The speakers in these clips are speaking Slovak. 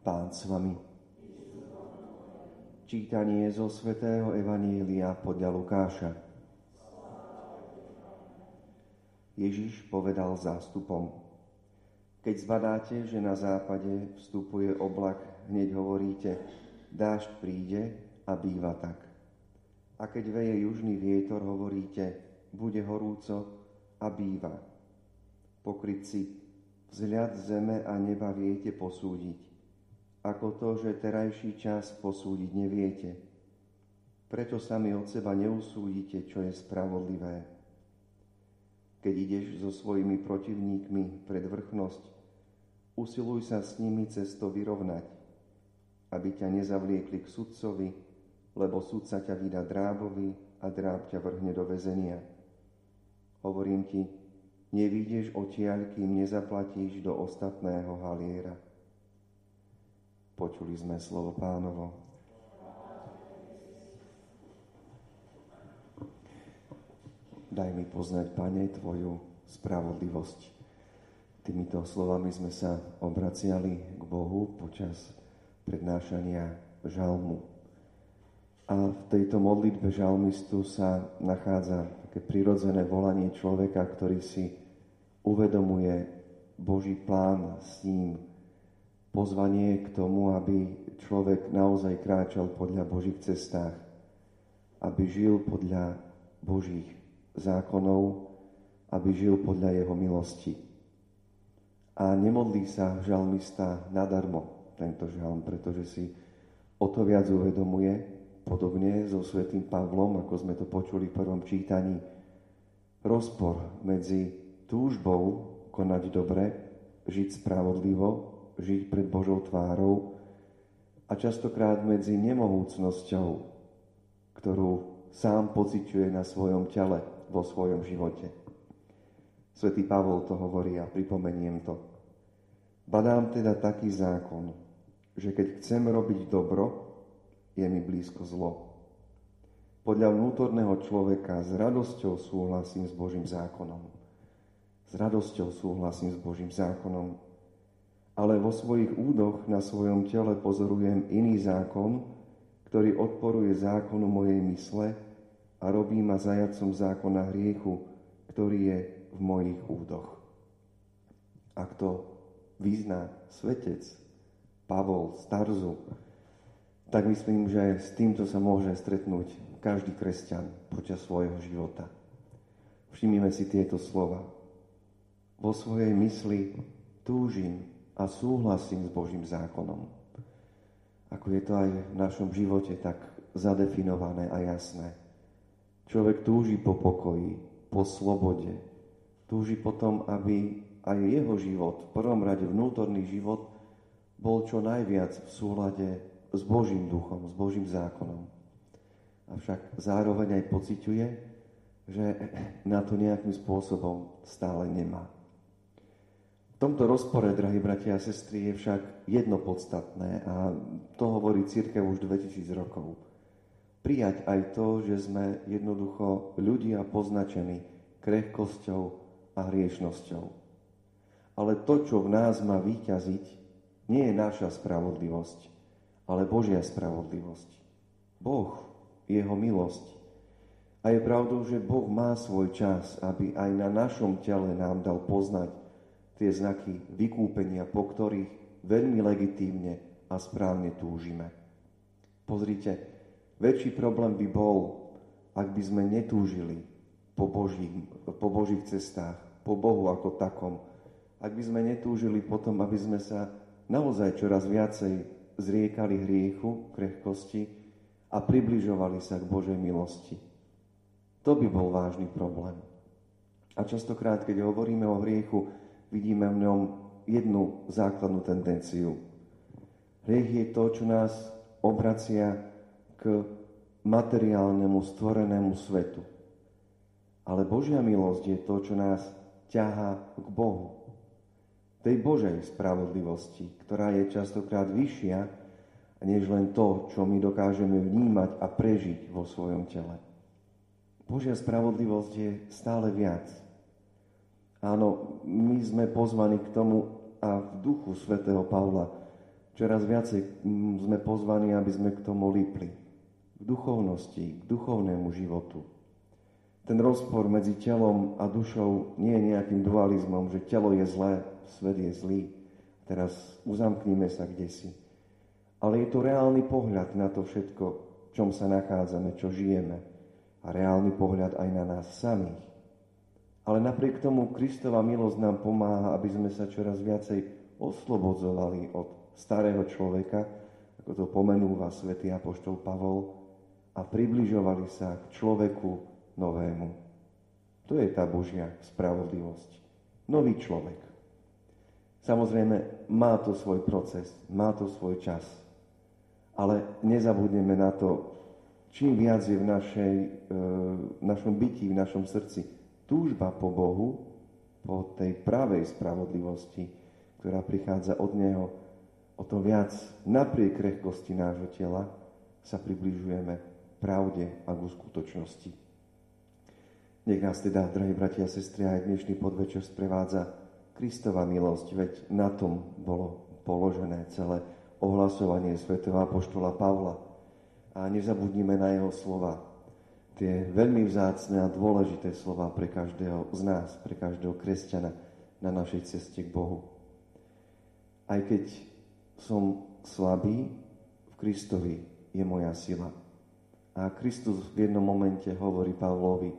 Pán s vami. Čítanie zo svätého Evanília podľa Lukáša. Ježiš povedal zástupom. Keď zbadáte, že na západe vstupuje oblak, hneď hovoríte, dážď príde a býva tak. A keď veje južný vietor, hovoríte, bude horúco a býva. Pokrytci, vzhľad zeme a neba viete posúdiť ako to, že terajší čas posúdiť neviete. Preto sami od seba neusúdite, čo je spravodlivé. Keď ideš so svojimi protivníkmi pred vrchnosť, usiluj sa s nimi cesto vyrovnať, aby ťa nezavliekli k sudcovi, lebo sudca ťa vydá drábovi a dráb ťa vrhne do väzenia. Hovorím ti, nevídeš odtiaľ, kým nezaplatíš do ostatného haliera. Počuli sme slovo pánovo. Daj mi poznať, Pane, Tvoju spravodlivosť. Týmito slovami sme sa obraciali k Bohu počas prednášania žalmu. A v tejto modlitbe žalmistu sa nachádza také prirodzené volanie človeka, ktorý si uvedomuje Boží plán s ním, pozvanie k tomu, aby človek naozaj kráčal podľa Božích cestách, aby žil podľa Božích zákonov, aby žil podľa Jeho milosti. A nemodlí sa žalmista nadarmo tento žalm, pretože si o to viac uvedomuje, podobne so svätým Pavlom, ako sme to počuli v prvom čítaní, rozpor medzi túžbou konať dobre, žiť spravodlivo žiť pred Božou tvárou a častokrát medzi nemohúcnosťou, ktorú sám pociťuje na svojom tele, vo svojom živote. Svetý Pavol to hovorí a pripomeniem to. Badám teda taký zákon, že keď chcem robiť dobro, je mi blízko zlo. Podľa vnútorného človeka s radosťou súhlasím s Božím zákonom. S radosťou súhlasím s Božím zákonom, ale vo svojich údoch na svojom tele pozorujem iný zákon, ktorý odporuje zákonu mojej mysle a robí ma zajacom zákona hriechu, ktorý je v mojich údoch. Ak to vyzná svetec Pavol Starzu, tak myslím, že s týmto sa môže stretnúť každý kresťan počas svojho života. Všimnime si tieto slova. Vo svojej mysli túžim a súhlasím s Božím zákonom. Ako je to aj v našom živote tak zadefinované a jasné. Človek túži po pokoji, po slobode. Túži potom, aby aj jeho život, v prvom rade vnútorný život, bol čo najviac v súlade s Božím duchom, s Božím zákonom. Avšak zároveň aj pociťuje, že na to nejakým spôsobom stále nemá. Tomto rozpore, drahí bratia a sestry, je však jedno podstatné a to hovorí církev už 2000 rokov. Prijať aj to, že sme jednoducho ľudia poznačení krehkosťou a hriešnosťou. Ale to, čo v nás má výťaziť, nie je naša spravodlivosť, ale Božia spravodlivosť. Boh, Jeho milosť. A je pravdou, že Boh má svoj čas, aby aj na našom tele nám dal poznať tie znaky vykúpenia, po ktorých veľmi legitímne a správne túžime. Pozrite, väčší problém by bol, ak by sme netúžili po Božích, po Božích cestách, po Bohu ako takom, ak by sme netúžili potom, aby sme sa naozaj čoraz viacej zriekali hriechu, krehkosti a približovali sa k Božej milosti. To by bol vážny problém. A častokrát, keď hovoríme o hriechu, vidíme v ňom jednu základnú tendenciu. Hriech je to, čo nás obracia k materiálnemu stvorenému svetu. Ale Božia milosť je to, čo nás ťahá k Bohu. Tej Božej spravodlivosti, ktorá je častokrát vyššia, než len to, čo my dokážeme vnímať a prežiť vo svojom tele. Božia spravodlivosť je stále viac. Áno, my sme pozvaní k tomu a v duchu svätého Pavla čoraz viacej sme pozvaní, aby sme k tomu lípli. K duchovnosti, k duchovnému životu. Ten rozpor medzi telom a dušou nie je nejakým dualizmom, že telo je zlé, svet je zlý. Teraz uzamkníme sa kde si. Ale je to reálny pohľad na to všetko, v čom sa nachádzame, čo žijeme. A reálny pohľad aj na nás samých. Ale napriek tomu Kristova milosť nám pomáha, aby sme sa čoraz viacej oslobodzovali od starého človeka, ako to pomenúva svätý Apoštol Pavol, a približovali sa k človeku novému. To je tá Božia spravodlivosť. Nový človek. Samozrejme, má to svoj proces, má to svoj čas. Ale nezabudneme na to, čím viac je v, našej, e, v našom byti, v našom srdci túžba po Bohu, po tej pravej spravodlivosti, ktorá prichádza od Neho, o to viac napriek krehkosti nášho tela sa približujeme pravde a k skutočnosti. Nech nás teda, drahí bratia a sestry, aj dnešný podvečer sprevádza Kristova milosť, veď na tom bolo položené celé ohlasovanie svätého apoštola Pavla. A nezabudnime na jeho slova, tie veľmi vzácne a dôležité slova pre každého z nás, pre každého kresťana na našej ceste k Bohu. Aj keď som slabý, v Kristovi je moja sila. A Kristus v jednom momente hovorí Pavlovi, e,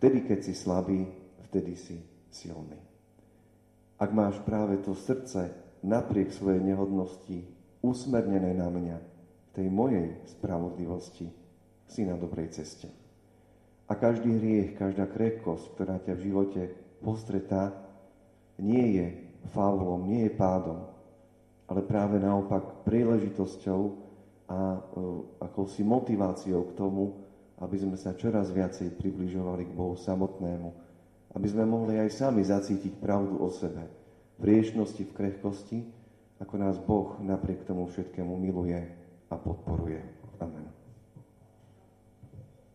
vtedy, keď si slabý, vtedy si silný. Ak máš práve to srdce napriek svojej nehodnosti usmernené na mňa, tej mojej spravodlivosti, si na dobrej ceste. A každý hriech, každá krehkosť, ktorá ťa v živote postretá, nie je faulom, nie je pádom, ale práve naopak príležitosťou a uh, akousi motiváciou k tomu, aby sme sa čoraz viacej približovali k Bohu samotnému, aby sme mohli aj sami zacítiť pravdu o sebe, v riešnosti, v krehkosti, ako nás Boh napriek tomu všetkému miluje a podporuje.